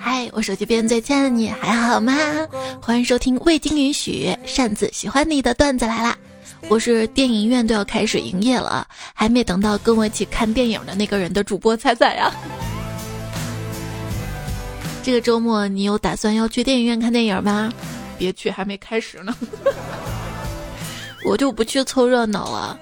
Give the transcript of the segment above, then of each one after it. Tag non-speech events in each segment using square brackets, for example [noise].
嗨，我手机边最亲爱的你还好吗？欢迎收听未经允许擅自喜欢你的段子来啦！我是电影院都要开始营业了，还没等到跟我一起看电影的那个人的主播彩彩呀。这个周末你有打算要去电影院看电影吗？别去，还没开始呢。我就不去凑热闹了，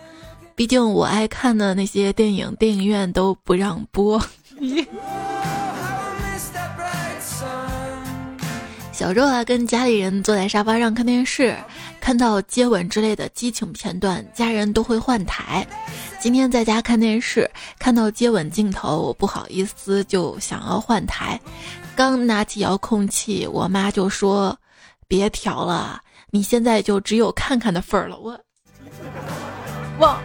毕竟我爱看的那些电影，电影院都不让播。[laughs] 小周啊，跟家里人坐在沙发上看电视，看到接吻之类的激情片段，家人都会换台。今天在家看电视，看到接吻镜头，我不好意思就想要换台。刚拿起遥控器，我妈就说：“别调了，你现在就只有看看的份儿了。”我忘。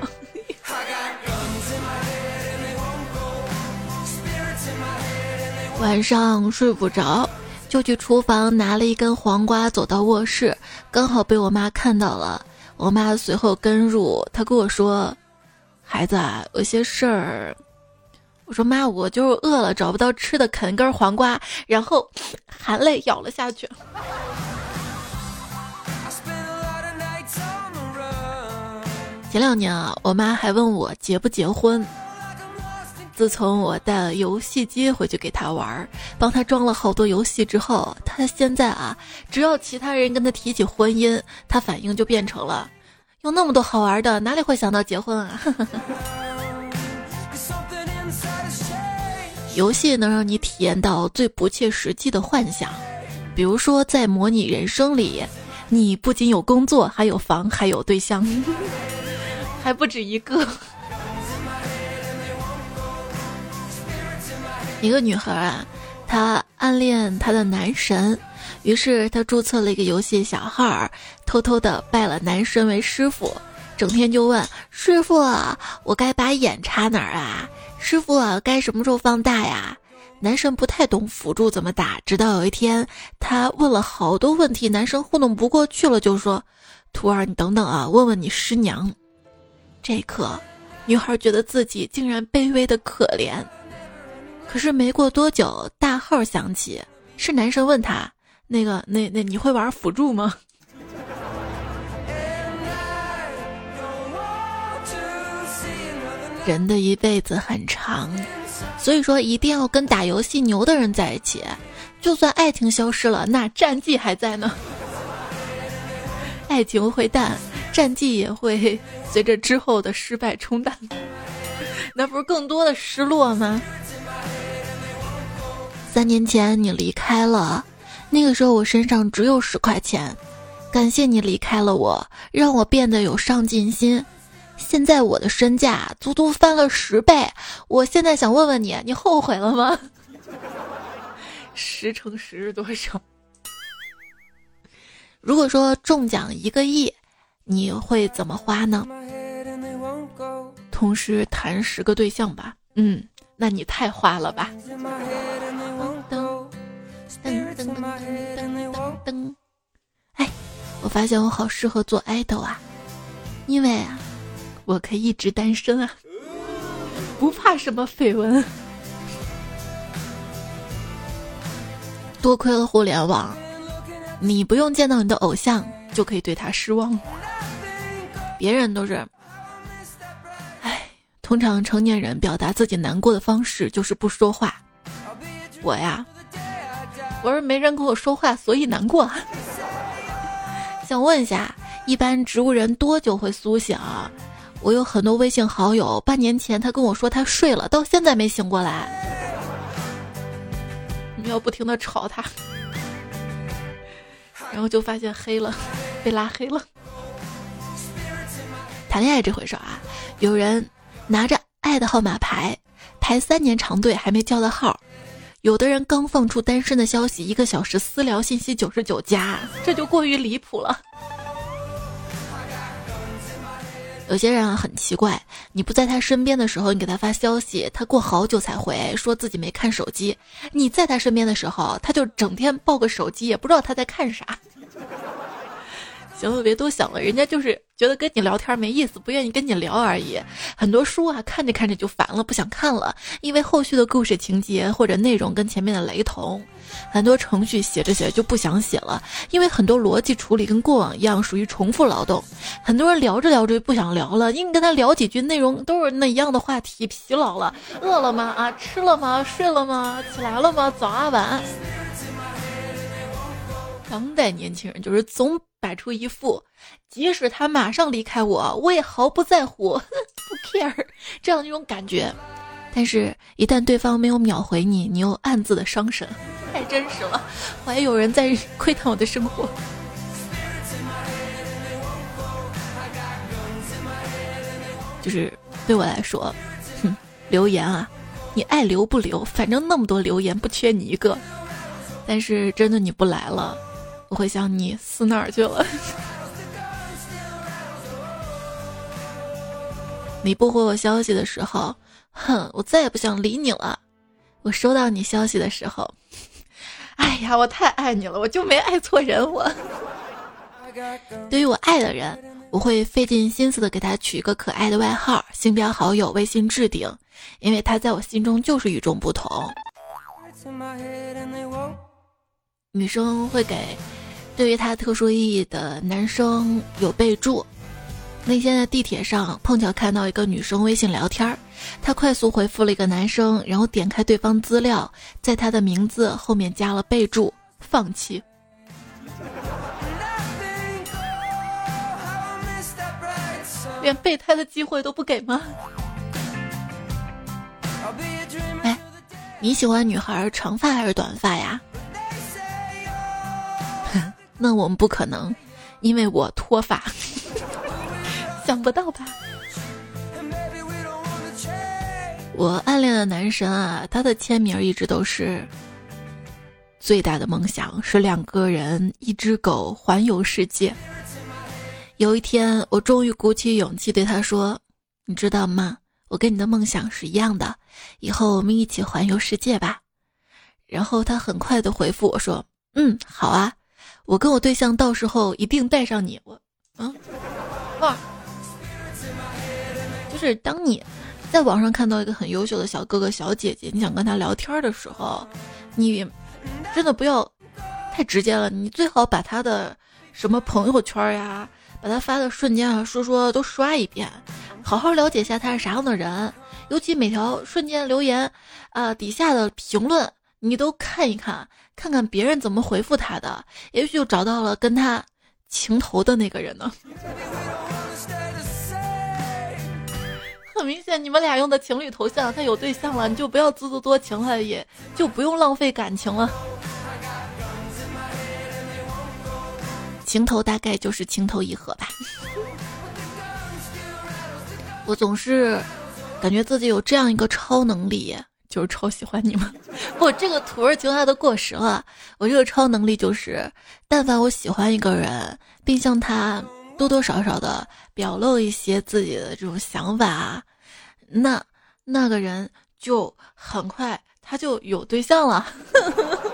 晚上睡不着。就去厨房拿了一根黄瓜，走到卧室，刚好被我妈看到了。我妈随后跟入，她跟我说：“孩子啊，有些事儿。”我说：“妈，我就是饿了，找不到吃的，啃一根黄瓜，然后含泪咬了下去。”前两年啊，我妈还问我结不结婚。自从我带了游戏机回去给他玩，帮他装了好多游戏之后，他现在啊，只要其他人跟他提起婚姻，他反应就变成了，有那么多好玩的，哪里会想到结婚啊？[laughs] 游戏能让你体验到最不切实际的幻想，比如说在模拟人生里，你不仅有工作，还有房，还有对象，[laughs] 还不止一个。一个女孩啊，她暗恋她的男神，于是她注册了一个游戏小号，偷偷的拜了男神为师傅，整天就问师傅：“我该把眼插哪儿啊？师傅啊该什么时候放大呀？”男神不太懂辅助怎么打，直到有一天，他问了好多问题，男神糊弄不过去了，就说：“徒儿，你等等啊，问问你师娘。”这一刻，女孩觉得自己竟然卑微的可怜。可是没过多久，大号响起，是男生问他：“那个，那那你会玩辅助吗？” [laughs] 人的一辈子很长，所以说一定要跟打游戏牛的人在一起。就算爱情消失了，那战绩还在呢。爱情会淡，战绩也会随着之后的失败冲淡，那不是更多的失落吗？三年前你离开了，那个时候我身上只有十块钱，感谢你离开了我，让我变得有上进心。现在我的身价足足翻了十倍，我现在想问问你，你后悔了吗？十乘十是多少？如果说中奖一个亿，你会怎么花呢？同时谈十个对象吧。嗯，那你太花了吧。噔噔噔！哎，我发现我好适合做爱豆啊，因为啊，我可以一直单身啊，不怕什么绯闻。多亏了互联网，你不用见到你的偶像就可以对他失望。别人都是，哎，通常成年人表达自己难过的方式就是不说话，我呀。我是没人跟我说话，所以难过。想问一下，一般植物人多久会苏醒啊？我有很多微信好友，半年前他跟我说他睡了，到现在没醒过来。你要不停的吵他，然后就发现黑了，被拉黑了。谈恋爱这回事啊，有人拿着爱的号码牌排三年长队，还没交到号。有的人刚放出单身的消息，一个小时私聊信息九十九加，这就过于离谱了。有些人啊很奇怪，你不在他身边的时候，你给他发消息，他过好久才回，说自己没看手机；你在他身边的时候，他就整天抱个手机，也不知道他在看啥。行了，别多想了，人家就是觉得跟你聊天没意思，不愿意跟你聊而已。很多书啊，看着看着就烦了，不想看了，因为后续的故事情节或者内容跟前面的雷同。很多程序写着写着就不想写了，因为很多逻辑处理跟过往一样，属于重复劳动。很多人聊着聊着就不想聊了，因为跟他聊几句，内容都是那一样的话题，疲劳了。饿了吗？啊，吃了吗？睡了吗？起来了吗？早啊，晚安。当代年轻人就是总摆出一副，即使他马上离开我，我也毫不在乎，[laughs] 不 care 这样的一种感觉。但是，一旦对方没有秒回你，你又暗自的伤神，[laughs] 太真实了。怀疑有人在窥探我的生活，就是对我来说，哼，留言啊，你爱留不留，反正那么多留言，不缺你一个。但是真的你不来了。我会想你死哪儿去了？你不回我消息的时候，哼，我再也不想理你了。我收到你消息的时候，哎呀，我太爱你了，我就没爱错人。我对于我爱的人，我会费尽心思的给他取一个可爱的外号，星标好友，微信置顶，因为他在我心中就是与众不同。女生会给。对于他特殊意义的男生有备注。那天在地铁上碰巧看到一个女生微信聊天儿，他快速回复了一个男生，然后点开对方资料，在他的名字后面加了备注“放弃”。连备胎的机会都不给吗？哎，你喜欢女孩长发还是短发呀？那我们不可能，因为我脱发，[laughs] 想不到吧？我暗恋的男神啊，他的签名一直都是最大的梦想是两个人一只狗环游世界。有一天，我终于鼓起勇气对他说：“你知道吗？我跟你的梦想是一样的，以后我们一起环游世界吧。”然后他很快的回复我说：“嗯，好啊。”我跟我对象到时候一定带上你，我，啊，哇，就是当你在网上看到一个很优秀的小哥哥小姐姐，你想跟他聊天的时候，你真的不要太直接了，你最好把他的什么朋友圈呀，把他发的瞬间啊，说说都刷一遍，好好了解一下他是啥样的人，尤其每条瞬间留言啊底下的评论。你都看一看，看看别人怎么回复他的，也许就找到了跟他情投的那个人呢。很明显，你们俩用的情侣头像，他有对象了，你就不要自作多情了，也就不用浪费感情了。情投大概就是情投意合吧。我总是感觉自己有这样一个超能力。就是超喜欢你们，[laughs] 我这个土味情话都过时了。我这个超能力就是，但凡我喜欢一个人，并向他多多少少的表露一些自己的这种想法，那那个人就很快他就有对象了。[laughs]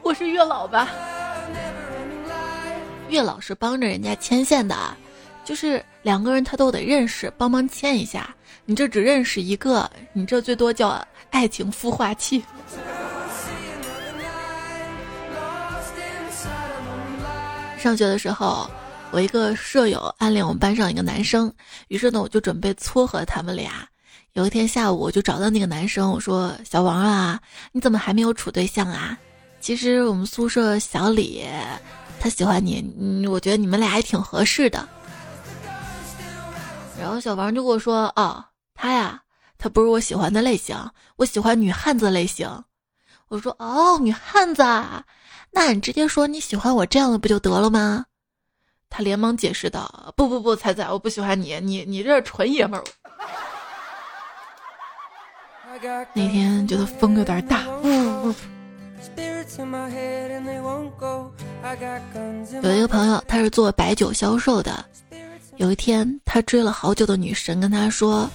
我是月老吧？月老是帮着人家牵线的，就是两个人他都得认识，帮忙牵一下。你这只认识一个，你这最多叫爱情孵化器。上学的时候，我一个舍友暗恋我们班上一个男生，于是呢，我就准备撮合他们俩。有一天下午，我就找到那个男生，我说：“小王啊，你怎么还没有处对象啊？其实我们宿舍小李，他喜欢你，嗯，我觉得你们俩还挺合适的。”然后小王就跟我说：“啊。”他呀，他不是我喜欢的类型，我喜欢女汉子类型。我说哦，女汉子，啊，那你直接说你喜欢我这样的不就得了吗？他连忙解释道：“不不不，彩彩，我不喜欢你，你你这是纯爷们儿。”那天觉得风有点大。有一个朋友，他是做白酒销售的。有一天，他追了好久的女神跟他说。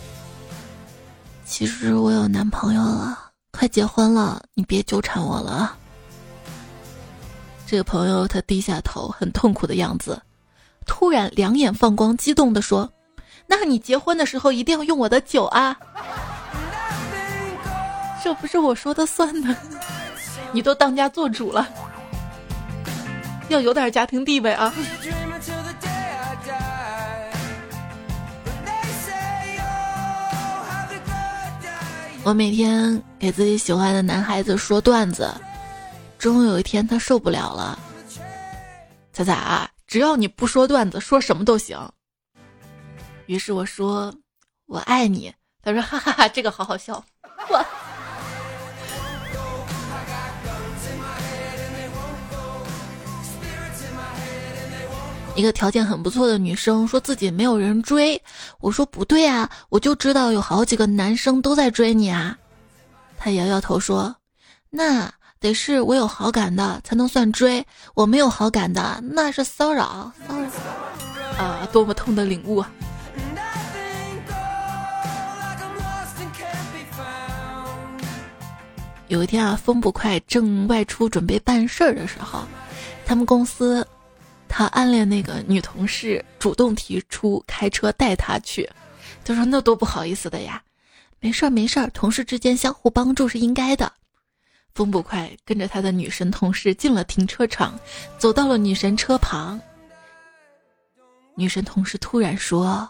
其实我有男朋友了，快结婚了，你别纠缠我了。这个朋友他低下头，很痛苦的样子，突然两眼放光，激动的说：“那你结婚的时候一定要用我的酒啊！”这不是我说的算的，你都当家做主了，要有点家庭地位啊！我每天给自己喜欢的男孩子说段子，终有一天他受不了了。彩彩啊，只要你不说段子，说什么都行。于是我说我爱你，他说哈哈哈，这个好好笑。我。一个条件很不错的女生说自己没有人追，我说不对啊，我就知道有好几个男生都在追你啊。她摇摇头说：“那得是我有好感的才能算追，我没有好感的那是骚扰。”骚扰啊，多么痛的领悟啊！有一天啊，风不快正外出准备办事儿的时候，他们公司。他暗恋那个女同事，主动提出开车带他去，他说：“那多不好意思的呀，没事儿没事儿，同事之间相互帮助是应该的。”风不快跟着他的女神同事进了停车场，走到了女神车旁。女神同事突然说：“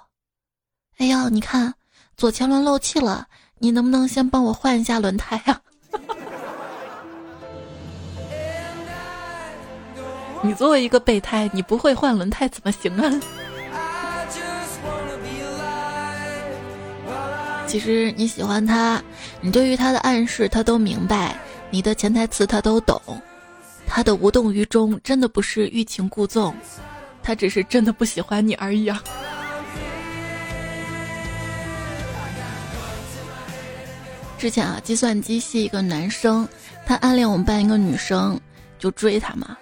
哎呀，你看左前轮漏气了，你能不能先帮我换一下轮胎呀？”你作为一个备胎，你不会换轮胎怎么行啊？其实你喜欢他，你对于他的暗示他都明白，你的潜台词他都懂，他的无动于衷真的不是欲擒故纵，他只是真的不喜欢你而已啊。之前啊，计算机系一个男生，他暗恋我们班一个女生，就追他嘛。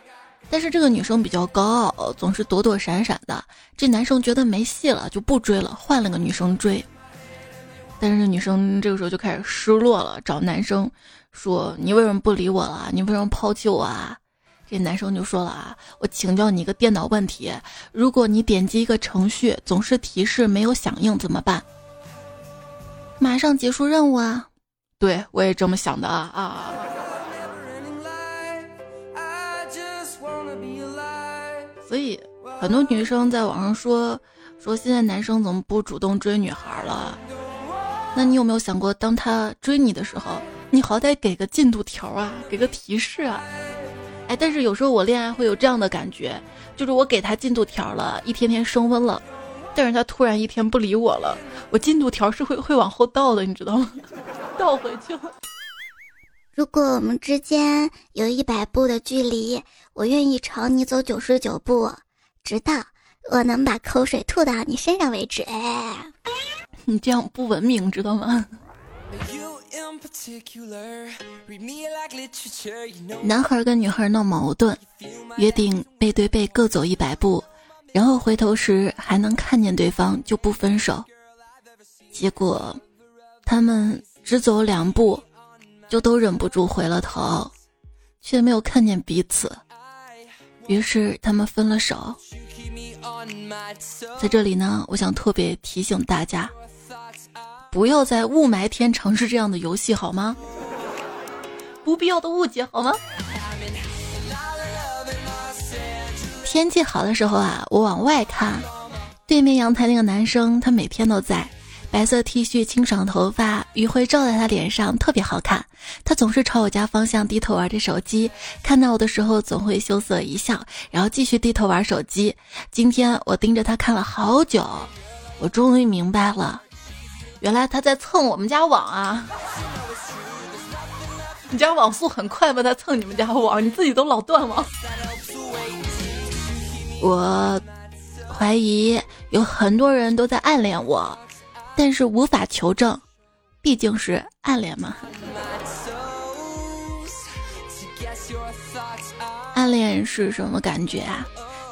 但是这个女生比较高傲，总是躲躲闪闪的。这男生觉得没戏了，就不追了，换了个女生追。但是女生这个时候就开始失落了，找男生说：“你为什么不理我了？你为什么抛弃我啊？”这男生就说了：“啊，我请教你一个电脑问题，如果你点击一个程序总是提示没有响应怎么办？”马上结束任务啊！对我也这么想的啊啊！所以，很多女生在网上说说现在男生怎么不主动追女孩了？那你有没有想过，当他追你的时候，你好歹给个进度条啊，给个提示啊？哎，但是有时候我恋爱会有这样的感觉，就是我给他进度条了，一天天升温了，但是他突然一天不理我了，我进度条是会会往后倒的，你知道吗？[laughs] 倒回去了。如果我们之间有一百步的距离，我愿意朝你走九十九步，直到我能把口水吐到你身上为止。哎，[laughs] 你这样不文明，知道吗？男孩跟女孩闹矛盾，约定背对背各走一百步，然后回头时还能看见对方就不分手。结果，他们只走两步。就都忍不住回了头，却没有看见彼此，于是他们分了手。在这里呢，我想特别提醒大家，不要在雾霾天尝试这样的游戏，好吗？不必要的误解，好吗？天气好的时候啊，我往外看，对面阳台那个男生，他每天都在。白色 T 恤，清爽头发，余晖照在他脸上，特别好看。他总是朝我家方向低头玩着手机，看到我的时候总会羞涩一笑，然后继续低头玩手机。今天我盯着他看了好久，我终于明白了，原来他在蹭我们家网啊！你家网速很快吗？他蹭你们家网，你自己都老断网。我怀疑有很多人都在暗恋我。但是无法求证，毕竟是暗恋嘛。暗恋是什么感觉啊？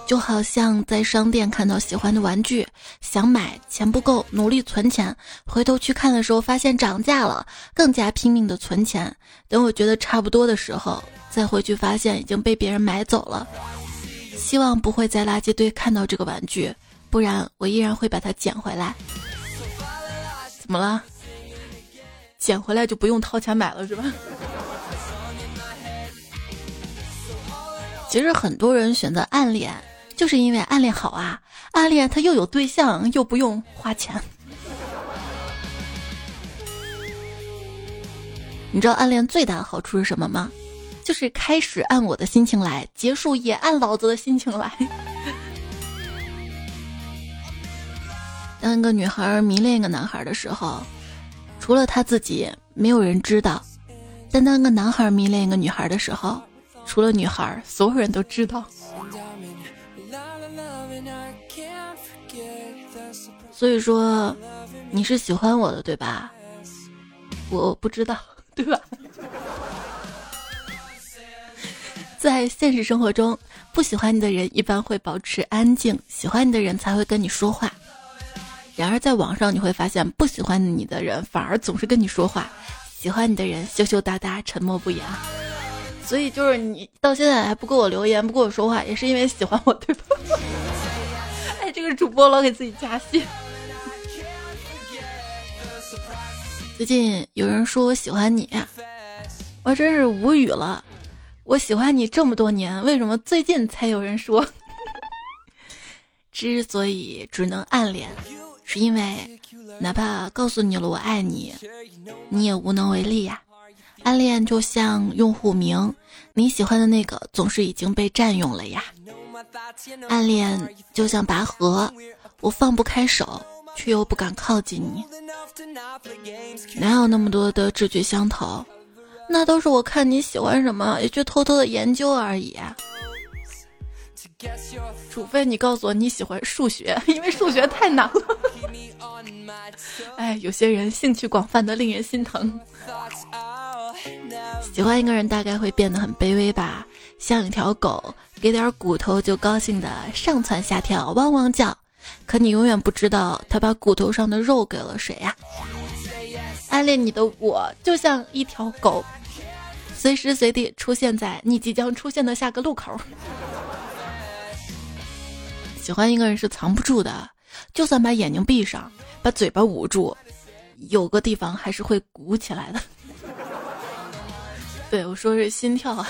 就好像在商店看到喜欢的玩具，想买，钱不够，努力存钱，回头去看的时候发现涨价了，更加拼命的存钱。等我觉得差不多的时候，再回去发现已经被别人买走了。希望不会在垃圾堆看到这个玩具，不然我依然会把它捡回来。怎么了？捡回来就不用掏钱买了是吧？其实很多人选择暗恋，就是因为暗恋好啊！暗恋他又有对象，又不用花钱。你知道暗恋最大的好处是什么吗？就是开始按我的心情来，结束也按老子的心情来。当一个女孩迷恋一个男孩的时候，除了他自己，没有人知道；但当一个男孩迷恋一个女孩的时候，除了女孩，所有人都知道。所以说，你是喜欢我的对吧？我不知道，[laughs] 对吧？在现实生活中，不喜欢你的人一般会保持安静，喜欢你的人才会跟你说话。然而，在网上你会发现，不喜欢你的人反而总是跟你说话，喜欢你的人羞羞答答、沉默不言。所以就是你到现在还不给我留言、不跟我说话，也是因为喜欢我，对吧？[laughs] 哎，这个主播老给自己加戏。最近有人说我喜欢你，我真是无语了。我喜欢你这么多年，为什么最近才有人说？[laughs] 之所以只能暗恋，是因为哪怕告诉你了我爱你，你也无能为力呀。暗恋就像用户名，你喜欢的那个总是已经被占用了呀。暗恋就像拔河，我放不开手，却又不敢靠近你。哪有那么多的志趣相投？那都是我看你喜欢什么，也去偷偷的研究而已。除非你告诉我你喜欢数学，[laughs] 因为数学太难了。[laughs] 哎，有些人兴趣广泛的令人心疼。喜欢一个人大概会变得很卑微吧，像一条狗，给点骨头就高兴的上蹿下跳，汪汪叫。可你永远不知道他把骨头上的肉给了谁呀？暗恋你的我就像一条狗，随时随地出现在你即将出现的下个路口。喜欢一个人是藏不住的，就算把眼睛闭上，把嘴巴捂住，有个地方还是会鼓起来的。[laughs] 对我说是心跳啊，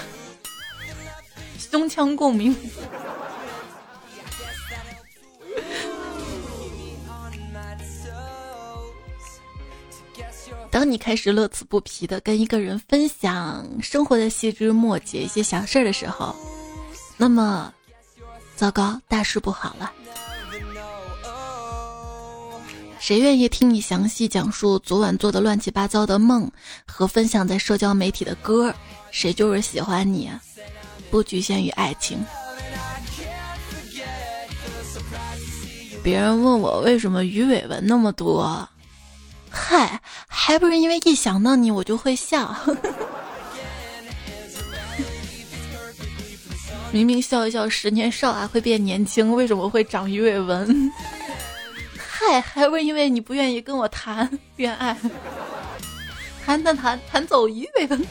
胸腔共鸣。[laughs] 当你开始乐此不疲的跟一个人分享生活的细枝末节、一些小事儿的时候，那么，糟糕，大事不好了。谁愿意听你详细讲述昨晚做的乱七八糟的梦和分享在社交媒体的歌？谁就是喜欢你，不局限于爱情。别人问我为什么鱼尾纹那么多，嗨，还不是因为一想到你我就会笑。明明笑一笑，十年少啊会变年轻，为什么会长鱼尾纹？[laughs] 嗨，还不是因为你不愿意跟我谈恋爱，谈谈谈谈走鱼尾纹。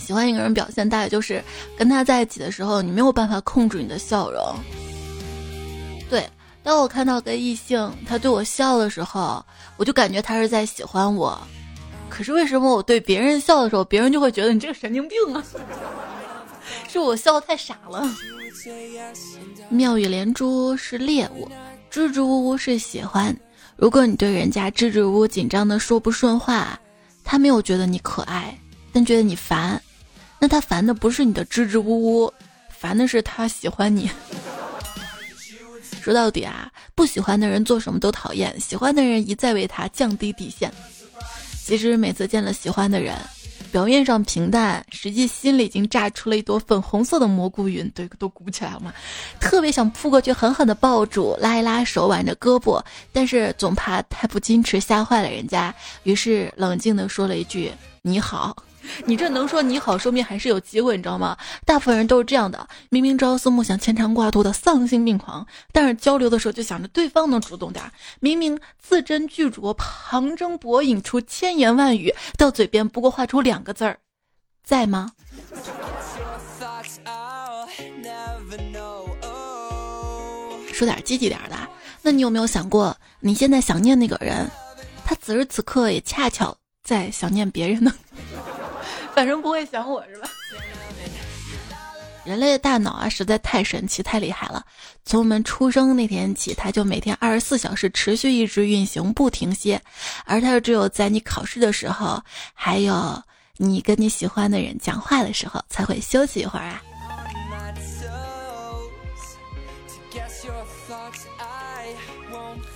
喜欢一个人表现大概就是跟他在一起的时候，你没有办法控制你的笑容。对，当我看到个异性他对我笑的时候，我就感觉他是在喜欢我。可是为什么我对别人笑的时候，别人就会觉得你这个神经病啊？[laughs] 是我笑的太傻了。妙语连珠是猎物，支支吾吾是喜欢。如果你对人家支支吾吾、紧张的说不顺话，他没有觉得你可爱，但觉得你烦，那他烦的不是你的支支吾吾，烦的是他喜欢你。[laughs] 说到底啊，不喜欢的人做什么都讨厌，喜欢的人一再为他降低底线。其实每次见了喜欢的人。表面上平淡，实际心里已经炸出了一朵粉红色的蘑菇云，对，都鼓起来了嘛。特别想扑过去狠狠的抱住，拉一拉手挽着胳膊，但是总怕太不矜持吓坏了人家，于是冷静的说了一句“你好”，[laughs] 你这能说你好，说明还是有机会，你知道吗？大部分人都是这样的，明明朝思暮想、牵肠挂肚的丧心病狂，但是交流的时候就想着对方能主动点儿；明明字斟句酌、旁征博引出千言万语，到嘴边不过画出两个字儿，在吗？说点积极点的，那你有没有想过，你现在想念那个人，他此时此刻也恰巧在想念别人呢？反正不会想我是吧？人类的大脑啊，实在太神奇、太厉害了。从我们出生那天起，它就每天二十四小时持续一直运行，不停歇。而它只有在你考试的时候，还有你跟你喜欢的人讲话的时候，才会休息一会儿啊。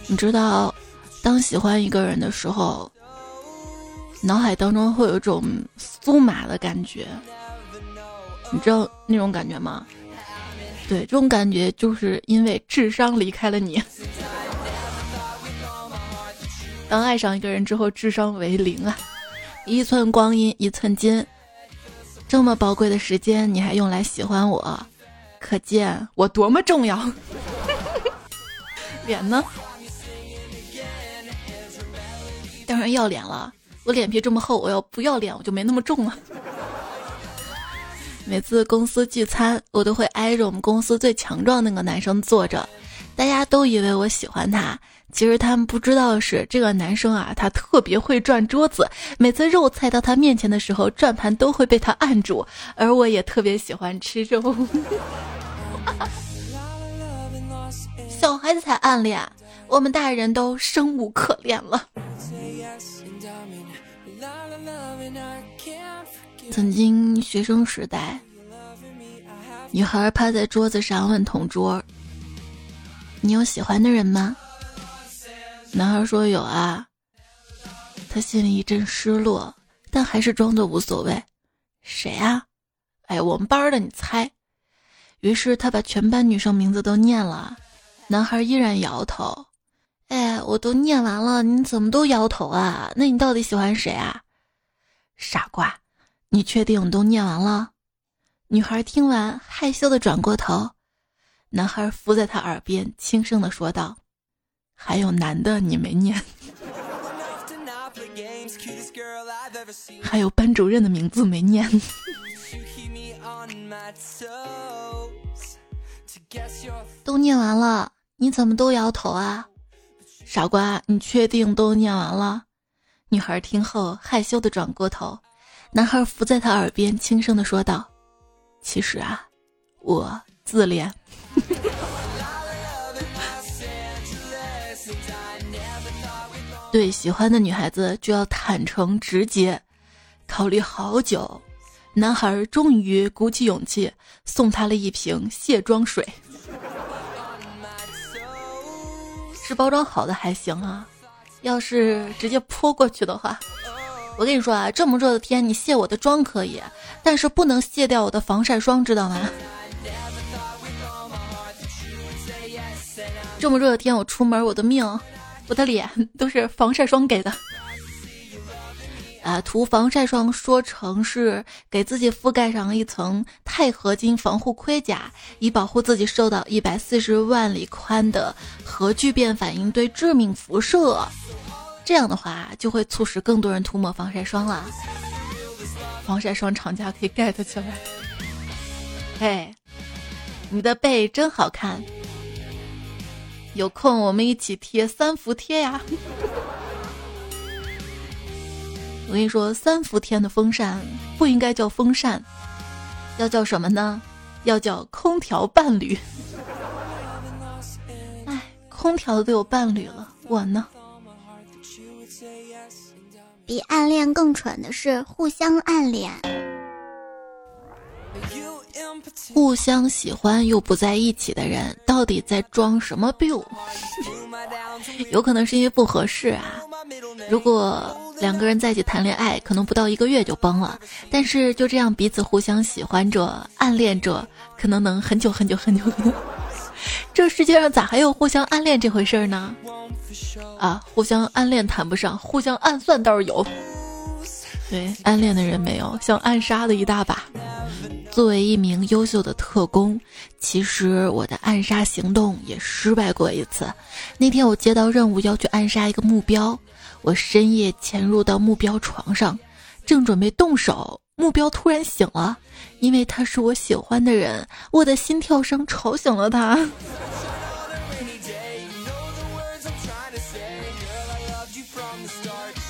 你知道，当喜欢一个人的时候。脑海当中会有一种酥麻的感觉，你知道那种感觉吗？对，这种感觉就是因为智商离开了你。当爱上一个人之后，智商为零啊！一寸光阴一寸金，这么宝贵的时间你还用来喜欢我，可见我多么重要。脸呢？当然要脸了。我脸皮这么厚，我要不要脸我就没那么重了。每次公司聚餐，我都会挨着我们公司最强壮那个男生坐着，大家都以为我喜欢他，其实他们不知道是，这个男生啊，他特别会转桌子，每次肉菜到他面前的时候，转盘都会被他按住，而我也特别喜欢吃肉。[laughs] 小孩子才暗恋，我们大人都生无可恋了。曾经学生时代，女孩趴在桌子上问同桌：“你有喜欢的人吗？”男孩说：“有啊。”他心里一阵失落，但还是装作无所谓。“谁啊？”“哎，我们班的，你猜。”于是他把全班女生名字都念了，男孩依然摇头。哎，我都念完了，你怎么都摇头啊？那你到底喜欢谁啊？傻瓜，你确定都念完了？女孩听完，害羞的转过头，男孩伏在她耳边，轻声的说道：“还有男的你没念，还有班主任的名字没念。”都念完了，你怎么都摇头啊？傻瓜，你确定都念完了？女孩听后害羞的转过头，男孩伏在她耳边轻声的说道：“其实啊，我自恋。[laughs] 对喜欢的女孩子就要坦诚直接。考虑好久，男孩终于鼓起勇气送她了一瓶卸妆水。”是包装好的还行啊，要是直接泼过去的话，我跟你说啊，这么热的天你卸我的妆可以，但是不能卸掉我的防晒霜，知道吗？[laughs] 这么热的天我出门，我的命，我的脸 [laughs] 都是防晒霜给的。啊，涂防晒霜说成是给自己覆盖上一层钛合金防护盔甲，以保护自己受到一百四十万里宽的核聚变反应堆致命辐射。这样的话，就会促使更多人涂抹防晒霜了。防晒霜厂家可以 get 起来。嘿，你的背真好看，有空我们一起贴三伏贴呀。我跟你说，三伏天的风扇不应该叫风扇，要叫什么呢？要叫空调伴侣。哎，空调都有伴侣了，我呢？比暗恋更蠢的是互相暗恋。互相喜欢又不在一起的人，到底在装什么病？有可能是因为不合适啊。如果两个人在一起谈恋爱，可能不到一个月就崩了；但是就这样彼此互相喜欢着、暗恋着，可能能很久很久很久。这世界上咋还有互相暗恋这回事呢？啊，互相暗恋谈不上，互相暗算倒是有。对，暗恋的人没有，像暗杀的一大把。作为一名优秀的特工，其实我的暗杀行动也失败过一次。那天我接到任务要去暗杀一个目标，我深夜潜入到目标床上，正准备动手，目标突然醒了，因为他是我喜欢的人，我的心跳声吵醒了他。[laughs]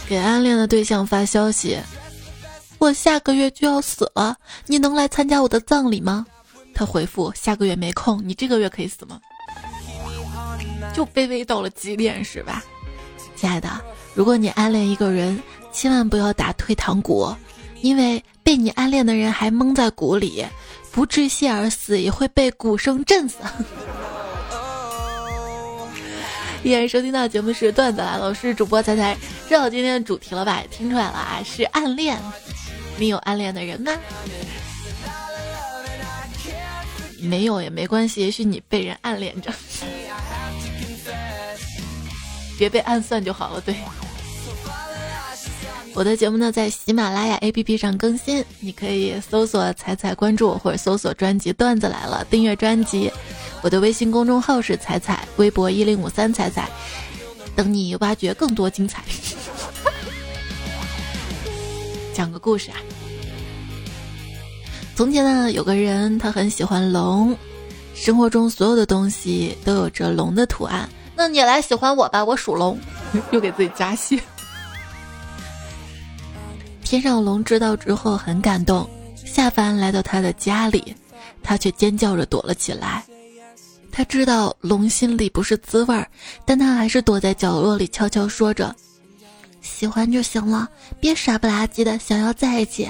给暗恋的对象发消息。我下个月就要死了，你能来参加我的葬礼吗？他回复：下个月没空，你这个月可以死吗？就卑微到了极点是吧？亲爱的，如果你暗恋一个人，千万不要打退堂鼓，因为被你暗恋的人还蒙在鼓里，不窒息而死，也会被鼓声震死。[laughs] 依然收听到节目是段子来了，我是主播彩彩，知道今天的主题了吧？听出来了啊，是暗恋。你有暗恋的人吗？没有也没关系，也许你被人暗恋着，别被暗算就好了。对，我的节目呢在喜马拉雅 APP 上更新，你可以搜索“彩彩”关注我，或者搜索专辑“段子来了”订阅专辑。我的微信公众号是彩彩，微博一零五三彩彩，等你挖掘更多精彩。[laughs] 讲个故事啊。从前呢，有个人，他很喜欢龙，生活中所有的东西都有着龙的图案。那你来喜欢我吧，我属龙，[laughs] 又给自己加戏。天上龙知道之后很感动，下凡来到他的家里，他却尖叫着躲了起来。他知道龙心里不是滋味儿，但他还是躲在角落里悄悄说着。喜欢就行了，别傻不拉几的想要在一起。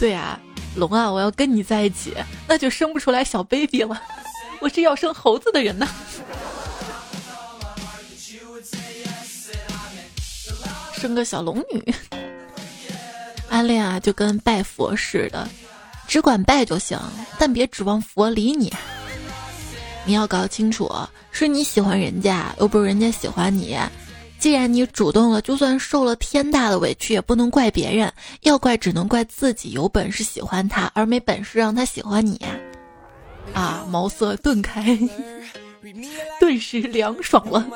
对啊，龙啊，我要跟你在一起，那就生不出来小 baby 了。我是要生猴子的人呢。生个小龙女。暗恋啊，就跟拜佛似的，只管拜就行，但别指望佛理你。你要搞清楚，是你喜欢人家，又不是人家喜欢你。既然你主动了，就算受了天大的委屈，也不能怪别人，要怪只能怪自己有本事喜欢他，而没本事让他喜欢你。啊，茅塞顿开，顿时凉爽了。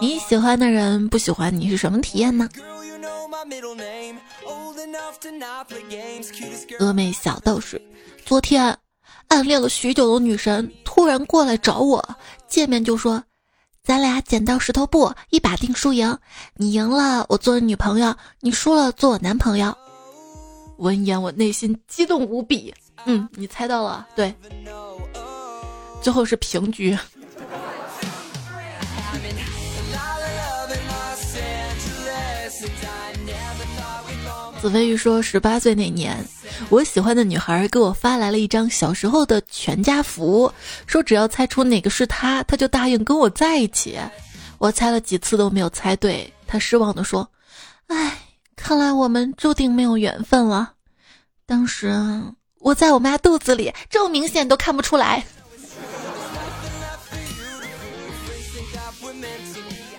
你喜欢的人不喜欢你是什么体验呢？峨眉小道士，昨天。暗恋了许久的女神突然过来找我，见面就说：“咱俩剪刀石头布，一把定输赢。你赢了，我做你女朋友；你输了，做我男朋友。”闻言，我内心激动无比。嗯，你猜到了，对，最后是平局。子飞鱼说：“十八岁那年，我喜欢的女孩给我发来了一张小时候的全家福，说只要猜出哪个是她，她就答应跟我在一起。我猜了几次都没有猜对，她失望的说：‘哎，看来我们注定没有缘分了。’当时我在我妈肚子里，这么明显都看不出来。”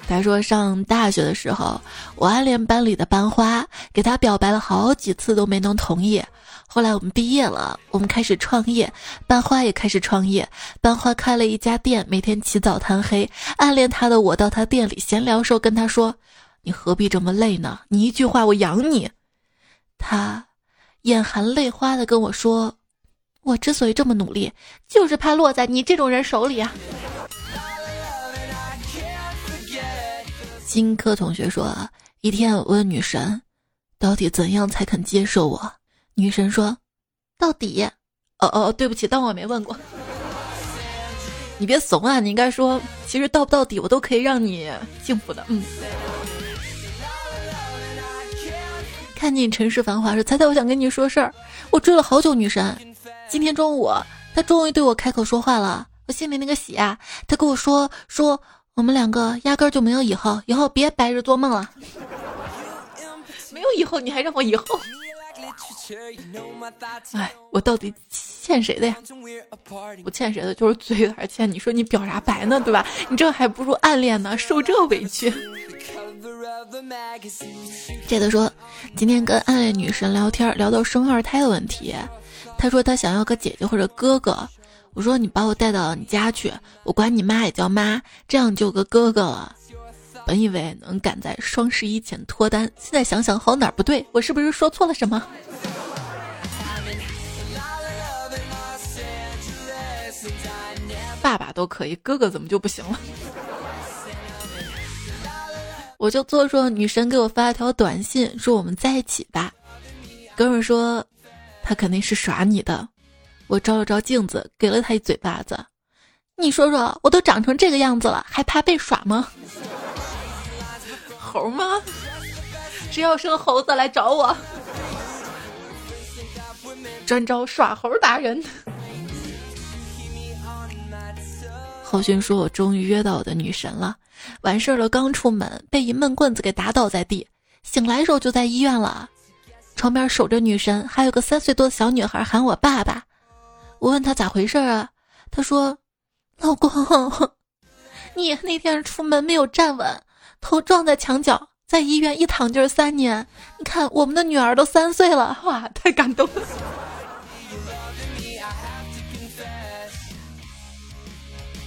他说：“上大学的时候，我暗恋班里的班花，给他表白了好几次都没能同意。后来我们毕业了，我们开始创业，班花也开始创业。班花开了一家店，每天起早贪黑。暗恋他的我到他店里闲聊时候跟他说：‘你何必这么累呢？你一句话我养你。’他眼含泪花的跟我说：‘我之所以这么努力，就是怕落在你这种人手里啊。’”金科同学说：“一天我问女神，到底怎样才肯接受我？女神说，到底。哦哦，对不起，当我没问过。你别怂啊！你应该说，其实到不到底，我都可以让你幸福的。嗯。看见尘世繁华时，猜猜我想跟你说事儿。我追了好久女神，今天中午她终于对我开口说话了，我心里那个喜啊！她跟我说说。”我们两个压根就没有以后，以后别白日做梦了。[laughs] 没有以后，你还让我以后？[laughs] 哎，我到底欠谁的呀？我欠谁的，就是嘴有点欠。你说你表啥白呢，对吧？你这还不如暗恋呢，受这委屈。[laughs] 这个说，今天跟暗恋女神聊天，聊到生二胎的问题，她说她想要个姐姐或者哥哥。我说你把我带到你家去，我管你妈也叫妈，这样就有个哥哥了。本以为能赶在双十一前脱单，现在想想好哪儿不对，我是不是说错了什么？爸爸都可以，哥哥怎么就不行了？我就做说女神给我发了条短信，说我们在一起吧。哥们说他肯定是耍你的。我照了照镜子，给了他一嘴巴子。你说说，我都长成这个样子了，还怕被耍吗？猴吗？谁要生猴子来找我？专招耍猴达人。浩勋说：“我终于约到我的女神了。完事儿了，刚出门被一闷棍子给打倒在地，醒来时候就在医院了。床边守着女神，还有个三岁多的小女孩喊我爸爸。我问他咋回事啊？他说：老公，你那天出门没有站稳，头撞在墙角，在医院一躺就是三年。你看我们的女儿都三岁了，哇，太感动了。”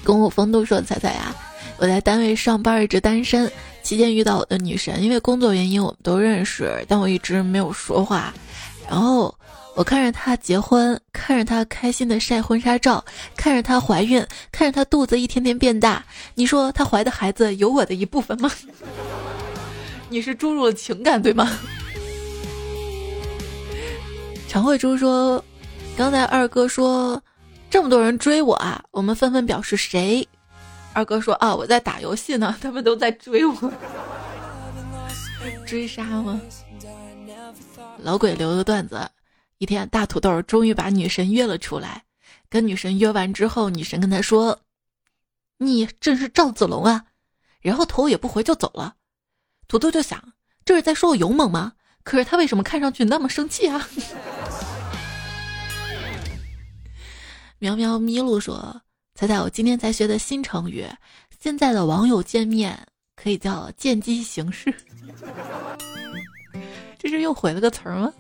公务风度说：“彩彩呀，我在单位上班，一直单身。期间遇到我的女神，因为工作原因，我们都认识，但我一直没有说话。然后我看着她结婚，看着她开心的晒婚纱照，看着她怀孕，看着她肚子一天天变大。你说她怀的孩子有我的一部分吗？[laughs] 你是注入了情感对吗？”常慧珠说：“刚才二哥说。”这么多人追我啊！我们纷纷表示谁？二哥说啊，我在打游戏呢，他们都在追我，[laughs] 追杀吗？老鬼留的段子：一天，大土豆终于把女神约了出来。跟女神约完之后，女神跟他说：“你真是赵子龙啊！”然后头也不回就走了。土豆就想，这是在说我勇猛吗？可是他为什么看上去那么生气啊？[laughs] 喵喵咪路说：“猜猜我今天才学的新成语，现在的网友见面可以叫见机行事。这是又毁了个词儿吗？”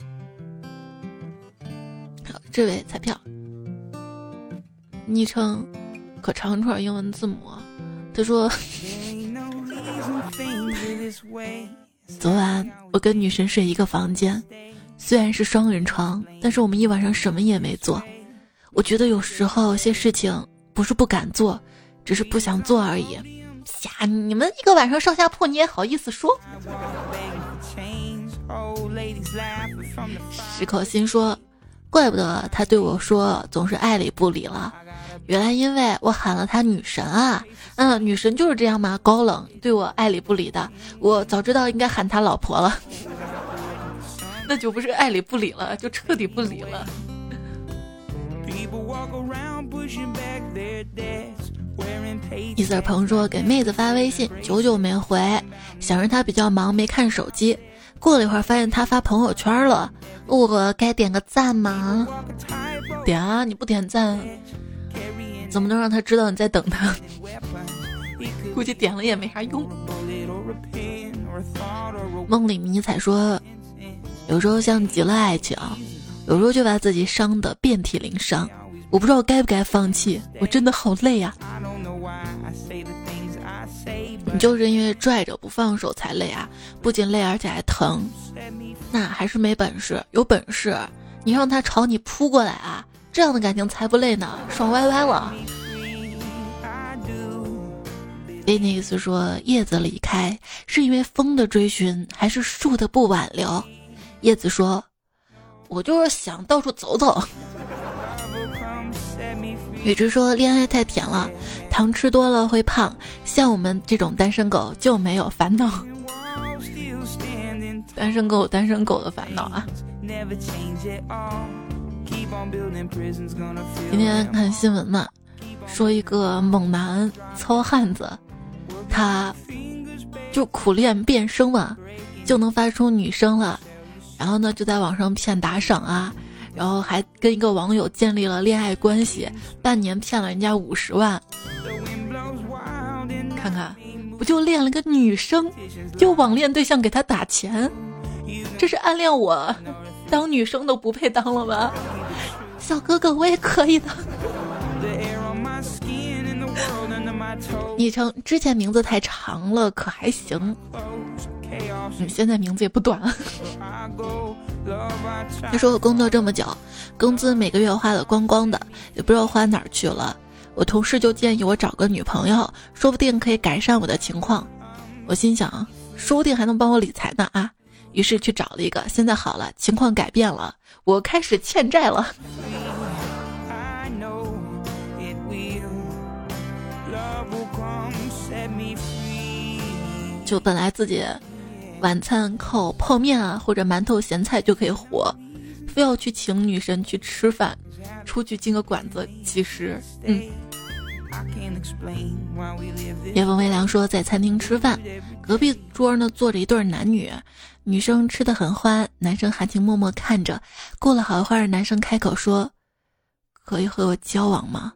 好，这位彩票，昵称可长串英文字母。他说：[laughs] “昨晚我跟女神睡一个房间，虽然是双人床，但是我们一晚上什么也没做。”我觉得有时候有些事情不是不敢做，只是不想做而已。[laughs] 瞎，你们一个晚上上下铺，你也好意思说？石可心说，怪不得他对我说总是爱理不理了，原来因为我喊了他女神啊。嗯，女神就是这样嘛，高冷，对我爱理不理的。我早知道应该喊他老婆了，[laughs] 那就不是爱理不理了，就彻底不理了。一色鹏说：“给妹子发微信，久久没回，想着她比较忙，没看手机。过了一会儿，发现他发朋友圈了，我该点个赞吗？点啊！你不点赞，怎么能让他知道你在等他？[laughs] 估计点了也没啥用。”梦里迷彩说：“有时候像极了爱情。”有时候就把自己伤得遍体鳞伤，我不知道该不该放弃，我真的好累呀。你就是因为拽着不放手才累啊，不仅累而且还疼，那还是没本事。有本事你让他朝你扑过来啊，这样的感情才不累呢，爽歪歪了。维尼斯说：“叶子离开是因为风的追寻，还是树的不挽留？”叶子说。我就是想到处走走。雨之说恋爱太甜了，糖吃多了会胖。像我们这种单身狗就没有烦恼。单身狗，单身狗的烦恼啊！今天看新闻嘛，说一个猛男糙汉子，他就苦练变声嘛，就能发出女声了。然后呢，就在网上骗打赏啊，然后还跟一个网友建立了恋爱关系，半年骗了人家五十万。看看，不就恋了个女生，就网恋对象给他打钱，这是暗恋我，当女生都不配当了吧？小哥哥，我也可以的。昵称之前名字太长了，可还行。你现在名字也不短了。他说我工作这么久，工资每个月花的光光的，也不知道花哪儿去了。我同事就建议我找个女朋友，说不定可以改善我的情况。我心想，说不定还能帮我理财呢啊！于是去找了一个，现在好了，情况改变了，我开始欠债了。[laughs] 就本来自己晚餐靠泡面啊或者馒头咸菜就可以活，非要去请女神去吃饭，出去进个馆子，其实嗯。叶风微凉说，在餐厅吃饭，隔壁桌呢坐着一对男女，女生吃的很欢，男生含情脉脉看着。过了好一会儿，男生开口说：“可以和我交往吗？”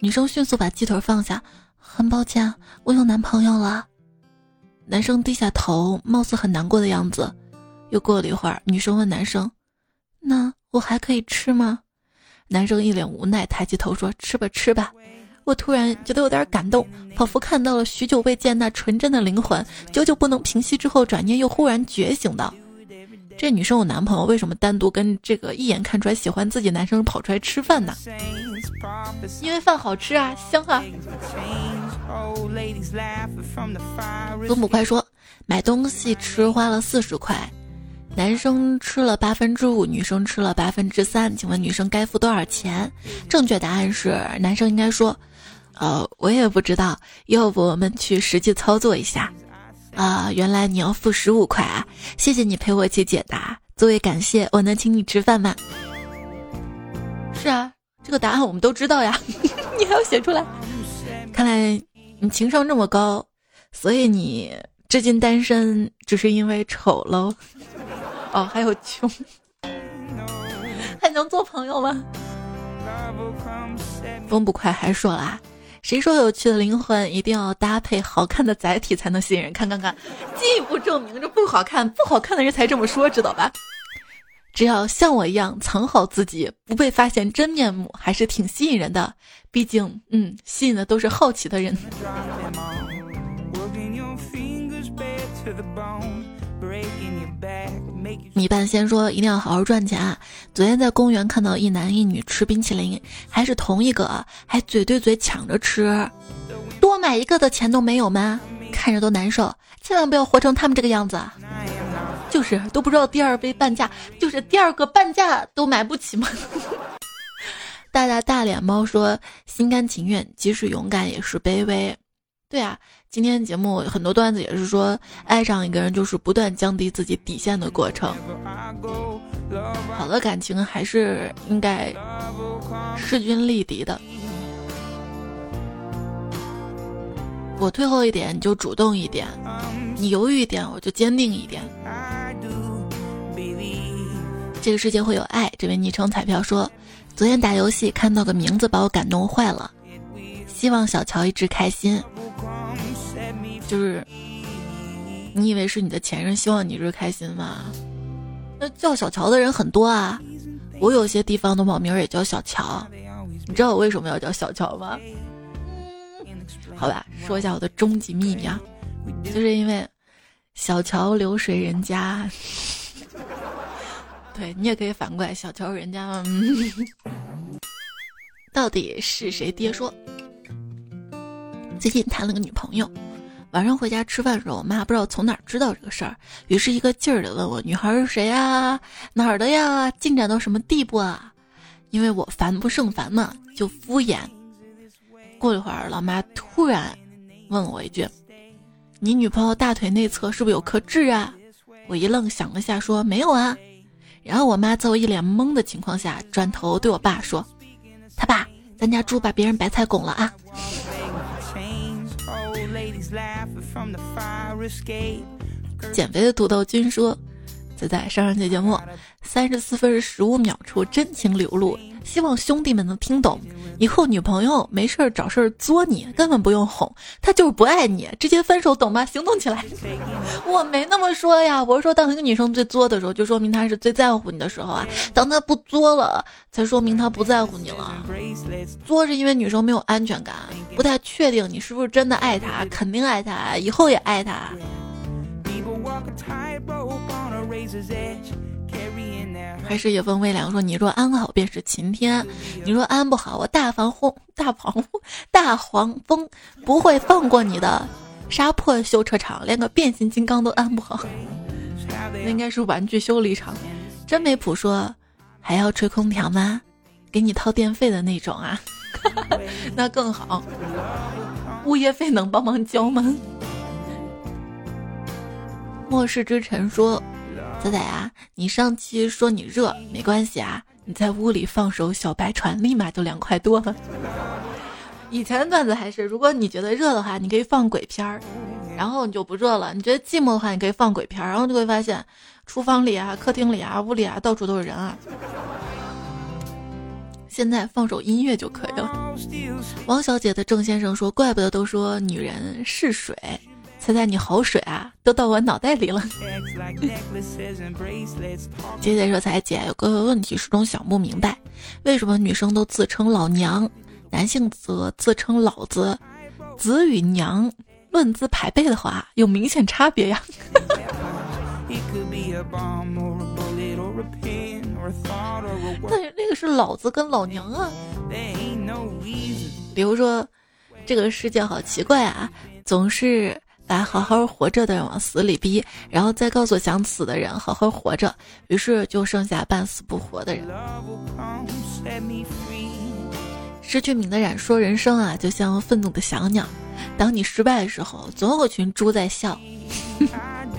女生迅速把鸡腿放下，很抱歉，我有男朋友了。男生低下头，貌似很难过的样子。又过了一会儿，女生问男生：“那我还可以吃吗？”男生一脸无奈，抬起头说：“吃吧，吃吧。”我突然觉得有点感动，仿佛看到了许久未见那纯真的灵魂。久久不能平息之后，转念又忽然觉醒道：“这女生有男朋友，为什么单独跟这个一眼看出来喜欢自己男生跑出来吃饭呢？因为饭好吃啊，香啊。”东捕快说：“买东西吃花了四十块，男生吃了八分之五，女生吃了八分之三，请问女生该付多少钱？”正确答案是，男生应该说：“呃，我也不知道，要不我们去实际操作一下。”啊，原来你要付十五块啊！谢谢你陪我一起解答，作为感谢，我能请你吃饭吗？是啊，这个答案我们都知道呀，[laughs] 你还要写出来？看来。你情商这么高，所以你至今单身只是因为丑喽？哦，还有穷，还能做朋友吗？风不快还说啦，谁说有趣的灵魂一定要搭配好看的载体才能吸引人？看看看，进一步证明这不好看，不好看的人才这么说，知道吧？只要像我一样藏好自己，不被发现真面目，还是挺吸引人的。毕竟，嗯，吸引的都是好奇的人。米半仙说一定要好好赚钱。啊昨天在公园看到一男一女吃冰淇淋，还是同一个，还嘴对嘴抢着吃，多买一个的钱都没有吗？看着都难受，千万不要活成他们这个样子。就是都不知道第二杯半价，就是第二个半价都买不起吗？[laughs] 大大大脸猫说：“心甘情愿，即使勇敢也是卑微。”对啊，今天节目很多段子也是说，爱上一个人就是不断降低自己底线的过程。好的感情还是应该势均力敌的。我退后一点，你就主动一点；你犹豫一点，我就坚定一点。这个世界会有爱。这位昵称彩票说，昨天打游戏看到个名字把我感动坏了。希望小乔一直开心。就是你以为是你的前任希望你一直开心吗？那叫小乔的人很多啊。我有些地方的网名也叫小乔。你知道我为什么要叫小乔吗？好吧，说一下我的终极秘密啊，就是因为小桥流水人家。对你也可以反过来，小乔人家。到底是谁爹说？最近谈了个女朋友，晚上回家吃饭的时候，我妈不知道从哪儿知道这个事儿，于是一个劲儿的问我：“女孩是谁呀？哪儿的呀？进展到什么地步啊？”因为我烦不胜烦嘛，就敷衍。过了一会儿，老妈突然问我一句：“你女朋友大腿内侧是不是有颗痣啊？”我一愣，想了下，说：“没有啊。”然后我妈在我一脸懵的情况下，转头对我爸说：“他爸，咱家猪把别人白菜拱了啊！”减肥的土豆君说：“仔仔上上期节目，三十四分十五秒处真情流露，希望兄弟们能听懂。以后女朋友没事儿找事儿作你，根本不用哄，她就是不爱你，直接分手，懂吗？行动起来！我没那么说呀，我是说，当一个女生最作的时候，就说明她是最在乎你的时候啊。当她不作了，才说明她不在乎你了。作是因为女生没有安全感，不太确定你是不是真的爱她，肯定爱她，以后也爱她。还是野风微凉说：“你若安好便是晴天，你若安不好，我大黄轰大黄大黄蜂不会放过你的。杀破修车厂，连个变形金刚都安不好。那应该是玩具修理厂。”真没谱说：“还要吹空调吗？给你掏电费的那种啊？[laughs] 那更好。物业费能帮忙交吗？”末世之尘说。仔仔啊，你上期说你热，没关系啊，你在屋里放首小白船，立马就凉快多了。以前的段子还是，如果你觉得热的话，你可以放鬼片儿，然后你就不热了；你觉得寂寞的话，你可以放鬼片儿，然后就会发现，厨房里啊、客厅里啊、屋里啊，到处都是人啊。现在放首音乐就可以了。王小姐的郑先生说：“怪不得都说女人是水。”猜猜你好水啊，都到我脑袋里了。姐姐说：“彩姐有个问题始终想不明白，为什么女生都自称老娘，男性则自称老子？子与娘论资排辈的话，有明显差别呀。那那个是老子跟老娘啊。比如说，这个世界好奇怪啊，总是。”把好好活着的人往死里逼，然后再告诉想死的人好好活着，于是就剩下半死不活的人。失去敏的染说：“人生啊，就像愤怒的小鸟，当你失败的时候，总有群猪在笑。[laughs] ”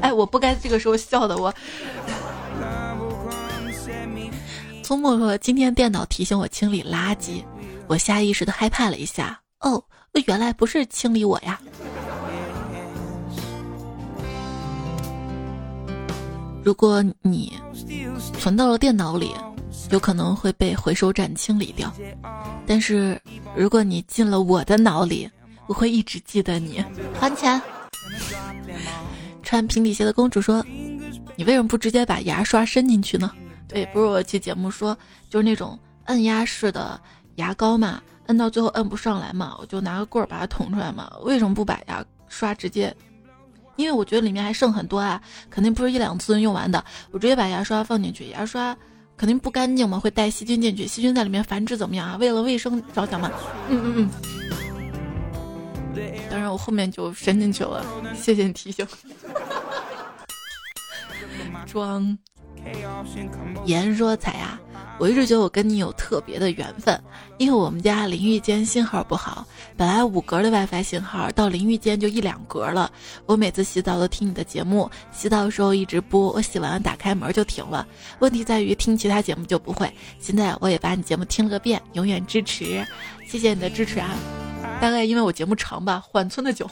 哎，我不该这个时候笑的。我聪木说：“今天电脑提醒我清理垃圾，我下意识的害怕了一下。哦，原来不是清理我呀。”如果你存到了电脑里，有可能会被回收站清理掉；但是如果你进了我的脑里，我会一直记得你。还钱。穿平底鞋的公主说：“你为什么不直接把牙刷伸进去呢？”对，不是我期节目说，就是那种按压式的牙膏嘛，摁到最后摁不上来嘛，我就拿个棍儿把它捅出来嘛。为什么不把牙刷直接？因为我觉得里面还剩很多啊，肯定不是一两次用完的。我直接把牙刷放进去，牙刷肯定不干净嘛，会带细菌进去，细菌在里面繁殖怎么样啊？为了卫生着想嘛。嗯嗯嗯。当然我后面就伸进去了，谢谢你提醒。[laughs] 装。言说彩呀。我一直觉得我跟你有特别的缘分，因为我们家淋浴间信号不好，本来五格的 WiFi 信号到淋浴间就一两格了。我每次洗澡都听你的节目，洗澡的时候一直播，我洗完了打开门就停了。问题在于听其他节目就不会。现在我也把你节目听了个遍，永远支持，谢谢你的支持啊！大概因为我节目长吧，缓村的久。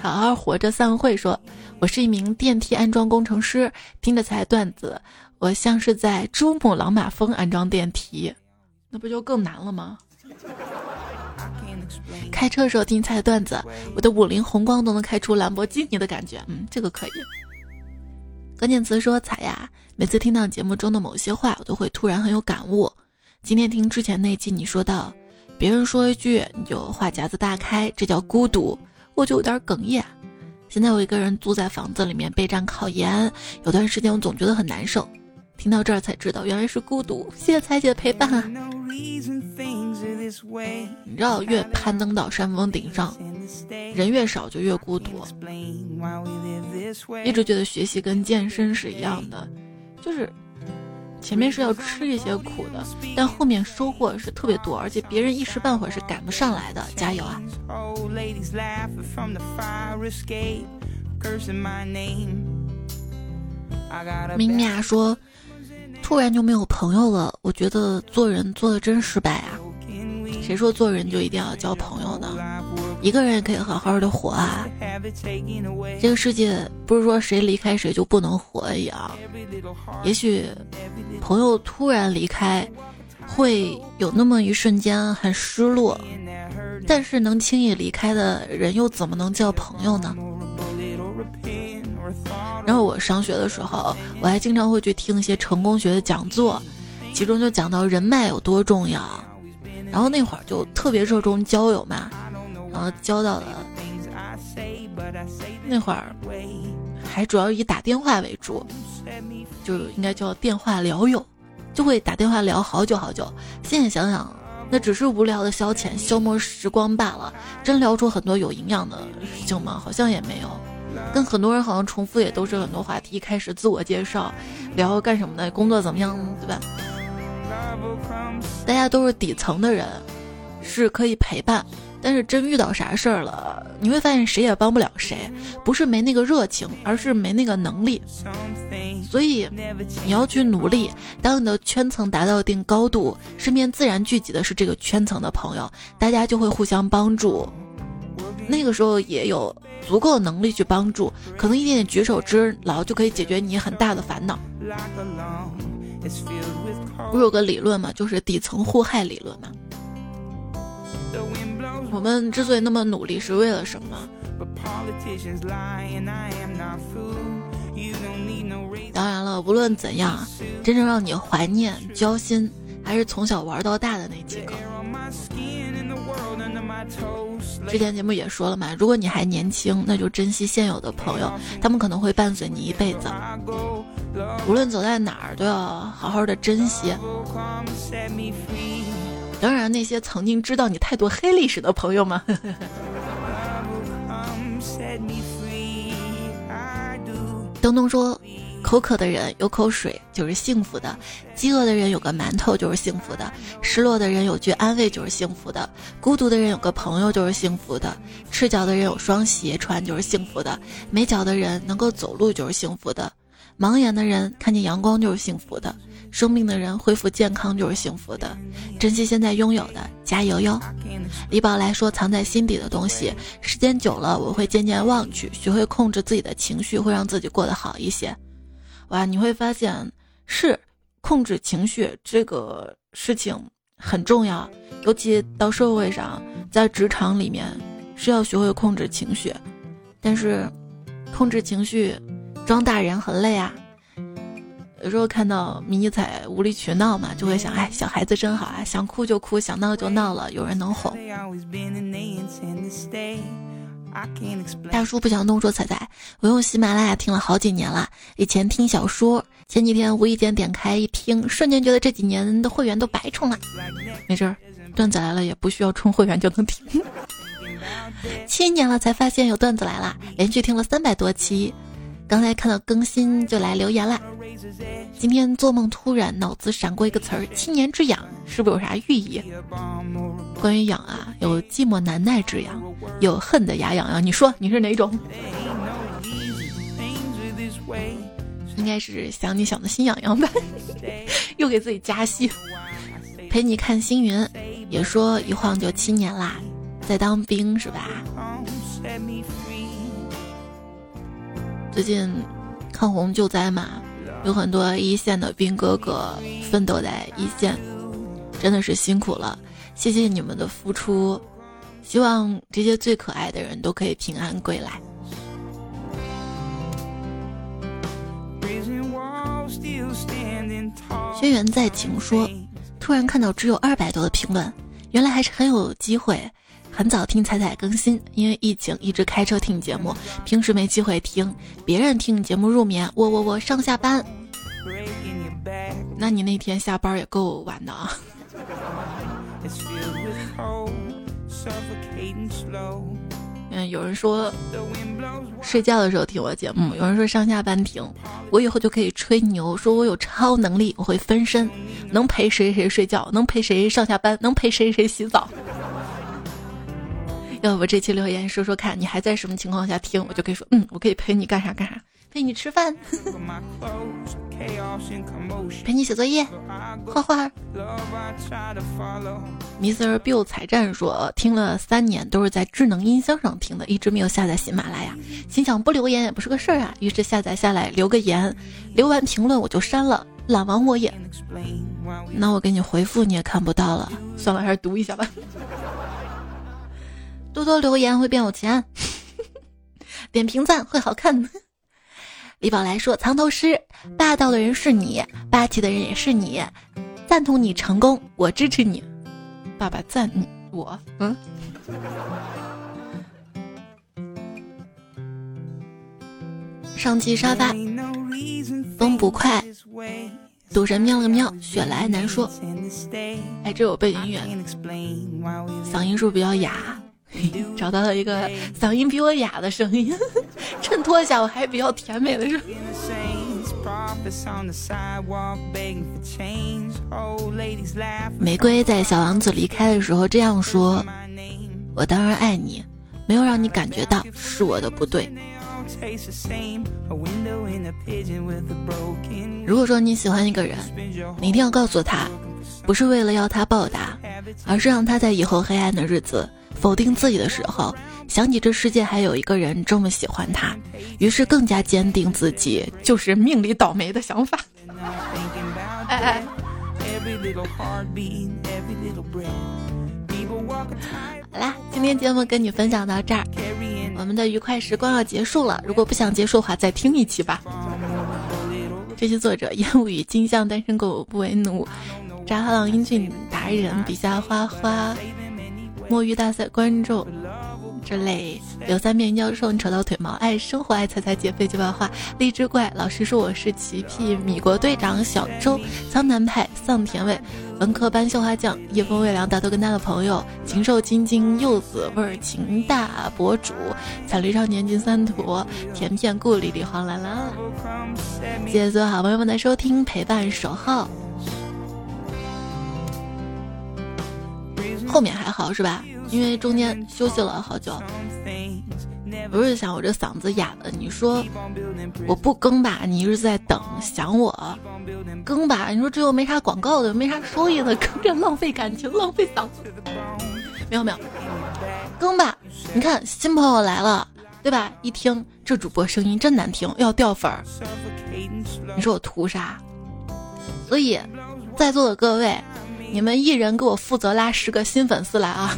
好好活着，散会说。我是一名电梯安装工程师，听着才段子，我像是在珠穆朗玛峰安装电梯，那不就更难了吗？开车的时候听才段子，我的五菱宏光都能开出兰博基尼的感觉，嗯，这个可以。关键词说彩呀，每次听到节目中的某些话，我都会突然很有感悟。今天听之前那期，你说到别人说一句你就话匣子大开，这叫孤独，我就有点哽咽。现在我一个人租在房子里面备战考研，有段时间我总觉得很难受。听到这儿才知道，原来是孤独。谢谢彩姐的陪伴啊！你知道，越攀登到山峰顶上，人越少就越孤独。一直觉得学习跟健身是一样的，就是。前面是要吃一些苦的，但后面收获是特别多，而且别人一时半会儿是赶不上来的。加油啊！明雅说，突然就没有朋友了，我觉得做人做的真失败啊。谁说做人就一定要交朋友呢？一个人也可以好好的活啊！这个世界不是说谁离开谁就不能活一样。也许朋友突然离开，会有那么一瞬间很失落，但是能轻易离开的人又怎么能叫朋友呢？然后我上学的时候，我还经常会去听一些成功学的讲座，其中就讲到人脉有多重要。然后那会儿就特别热衷交友嘛，然后交到了那会儿还主要以打电话为主，就应该叫电话聊友，就会打电话聊好久好久。现在想想，那只是无聊的消遣、消磨时光罢了。真聊出很多有营养的事情吗？好像也没有。跟很多人好像重复，也都是很多话题，开始自我介绍，聊干什么的，工作怎么样，对吧？大家都是底层的人，是可以陪伴，但是真遇到啥事儿了，你会发现谁也帮不了谁，不是没那个热情，而是没那个能力。所以你要去努力，当你的圈层达到一定高度，身边自然聚集的是这个圈层的朋友，大家就会互相帮助。那个时候也有足够的能力去帮助，可能一点点举手之劳就可以解决你很大的烦恼。不是有个理论嘛，就是底层互害理论嘛。我们之所以那么努力，是为了什么？当然了，无论怎样，真正让你怀念、交心，还是从小玩到大的那几个。之前节目也说了嘛，如果你还年轻，那就珍惜现有的朋友，他们可能会伴随你一辈子。无论走在哪儿，都要好好的珍惜。当然，那些曾经知道你太多黑历史的朋友们，[laughs] 东东说。口渴的人有口水就是幸福的，饥饿的人有个馒头就是幸福的，失落的人有句安慰就是幸福的，孤独的人有个朋友就是幸福的，赤脚的人有双鞋穿就是幸福的，没脚的人能够走路就是幸福的，盲眼的人看见阳光就是幸福的。生病的人恢复健康就是幸福的，珍惜现在拥有的，加油哟！李宝来说，藏在心底的东西，时间久了我会渐渐忘去，学会控制自己的情绪，会让自己过得好一些。哇，你会发现是控制情绪这个事情很重要，尤其到社会上，在职场里面是要学会控制情绪，但是控制情绪装大人很累啊。有时候看到迷彩无理取闹嘛，就会想，哎，小孩子真好啊，想哭就哭，想闹就闹了，有人能哄。大叔不想动说彩彩，我用喜马拉雅听了好几年了，以前听小说，前几天无意间点开一听，瞬间觉得这几年的会员都白充了。没事儿，段子来了也不需要充会员就能听。[laughs] 七年了才发现有段子来了，连续听了三百多期。刚才看到更新就来留言了。今天做梦突然脑子闪过一个词儿“七年之痒”，是不是有啥寓意？关于痒啊，有寂寞难耐之痒，有恨的牙痒痒。你说你是哪种？应该是想你想的心痒痒吧？[laughs] 又给自己加戏。陪你看星云，也说一晃就七年啦，在当兵是吧？最近抗洪救灾嘛，有很多一线的兵哥哥奋斗在一线，真的是辛苦了，谢谢你们的付出，希望这些最可爱的人都可以平安归来。轩辕在情说，突然看到只有二百多的评论，原来还是很有机会。很早听彩彩更新，因为疫情一直开车听节目，平时没机会听。别人听节目入眠，我我我上下班。那你那天下班也够晚的啊。嗯，有人说睡觉的时候听我节目，有人说上下班听。我以后就可以吹牛，说我有超能力，我会分身，能陪谁谁睡觉，能陪谁上下班，能陪谁谁洗澡。要不这期留言说说看，你还在什么情况下听，我就可以说，嗯，我可以陪你干啥干啥，陪你吃饭，陪你写作业，画画。Mr. Bill 彩战说，听了三年都是在智能音箱上听的，一直没有下载喜马拉雅，心想不留言也不是个事儿啊，于是下载下来留个言，留完评论我就删了，懒王我也。那我给你回复你也看不到了，算了，还是读一下吧。多多留言会变有钱，[laughs] 点评赞会好看。李宝来说：“藏头诗，霸道的人是你，霸气的人也是你，赞同你成功，我支持你。”爸爸赞你我，嗯。上期沙发，风不快，赌神喵了个喵，雪来难说。哎，这有背景音乐，嗓音是不是比较哑？[laughs] 找到了一个嗓音比我哑的声音，衬托一下我还比较甜美的声音。玫瑰在小王子离开的时候这样说：“我当然爱你，没有让你感觉到是我的不对。”如果说你喜欢一个人，你一定要告诉他，不是为了要他报答，而是让他在以后黑暗的日子。否定自己的时候，想起这世界还有一个人这么喜欢他，于是更加坚定自己就是命里倒霉的想法。[laughs] 哎哎，好啦，今天节目跟你分享到这儿，我们的愉快时光要结束了。如果不想结束的话，再听一期吧。这期作者烟雾与金像单身狗不为奴，扎哈朗英俊达人笔下花花。摸鱼大赛观众之类，刘三面教授，你扯到腿毛，爱生活，爱猜猜解非句白话，荔枝怪，老师说我是奇屁，米国队长，小周，苍南派，丧甜味，文科班绣花匠，夜风微凉，大头跟他的朋友，禽兽晶晶，柚子味儿，情大博主，彩绿少年金三坨，甜片故里里黄兰兰，谢谢所有好朋友们的收听陪伴守候。后面还好是吧？因为中间休息了好久。不是想我这嗓子哑了，你说我不更吧？你一直在等想我更吧？你说这又没啥广告的，没啥收益的，[laughs] 更这浪费感情，浪费嗓子。没有没有，更吧？你看新朋友来了，对吧？一听这主播声音真难听，要掉粉儿。你说我图啥？所以在座的各位。你们一人给我负责拉十个新粉丝来啊！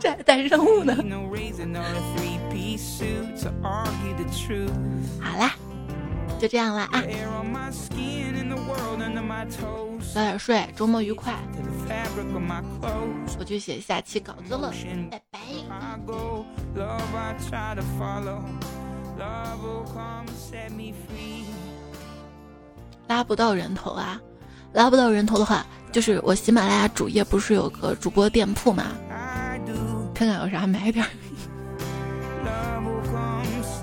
这还带任务呢。好啦，就这样了啊！早点睡，周末愉快。我去写下期稿子了，拜拜。拉不到人头啊！拉不到人头的话。就是我喜马拉雅主页不是有个主播店铺嘛，看看有啥买点。[laughs]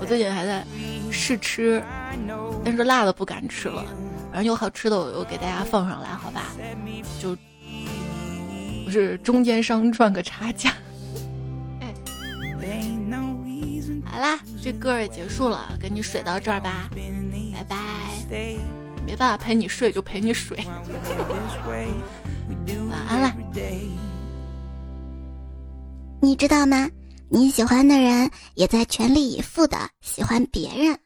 我最近还在试吃，但是辣的不敢吃了。反正有好吃的，我又给大家放上来，好吧？就不是中间商赚个差价。哎，好啦，这歌也结束了，给你水到这儿吧，拜拜。没办法陪你睡，就陪你睡。[laughs] 晚安啦。你知道吗？你喜欢的人也在全力以赴的喜欢别人。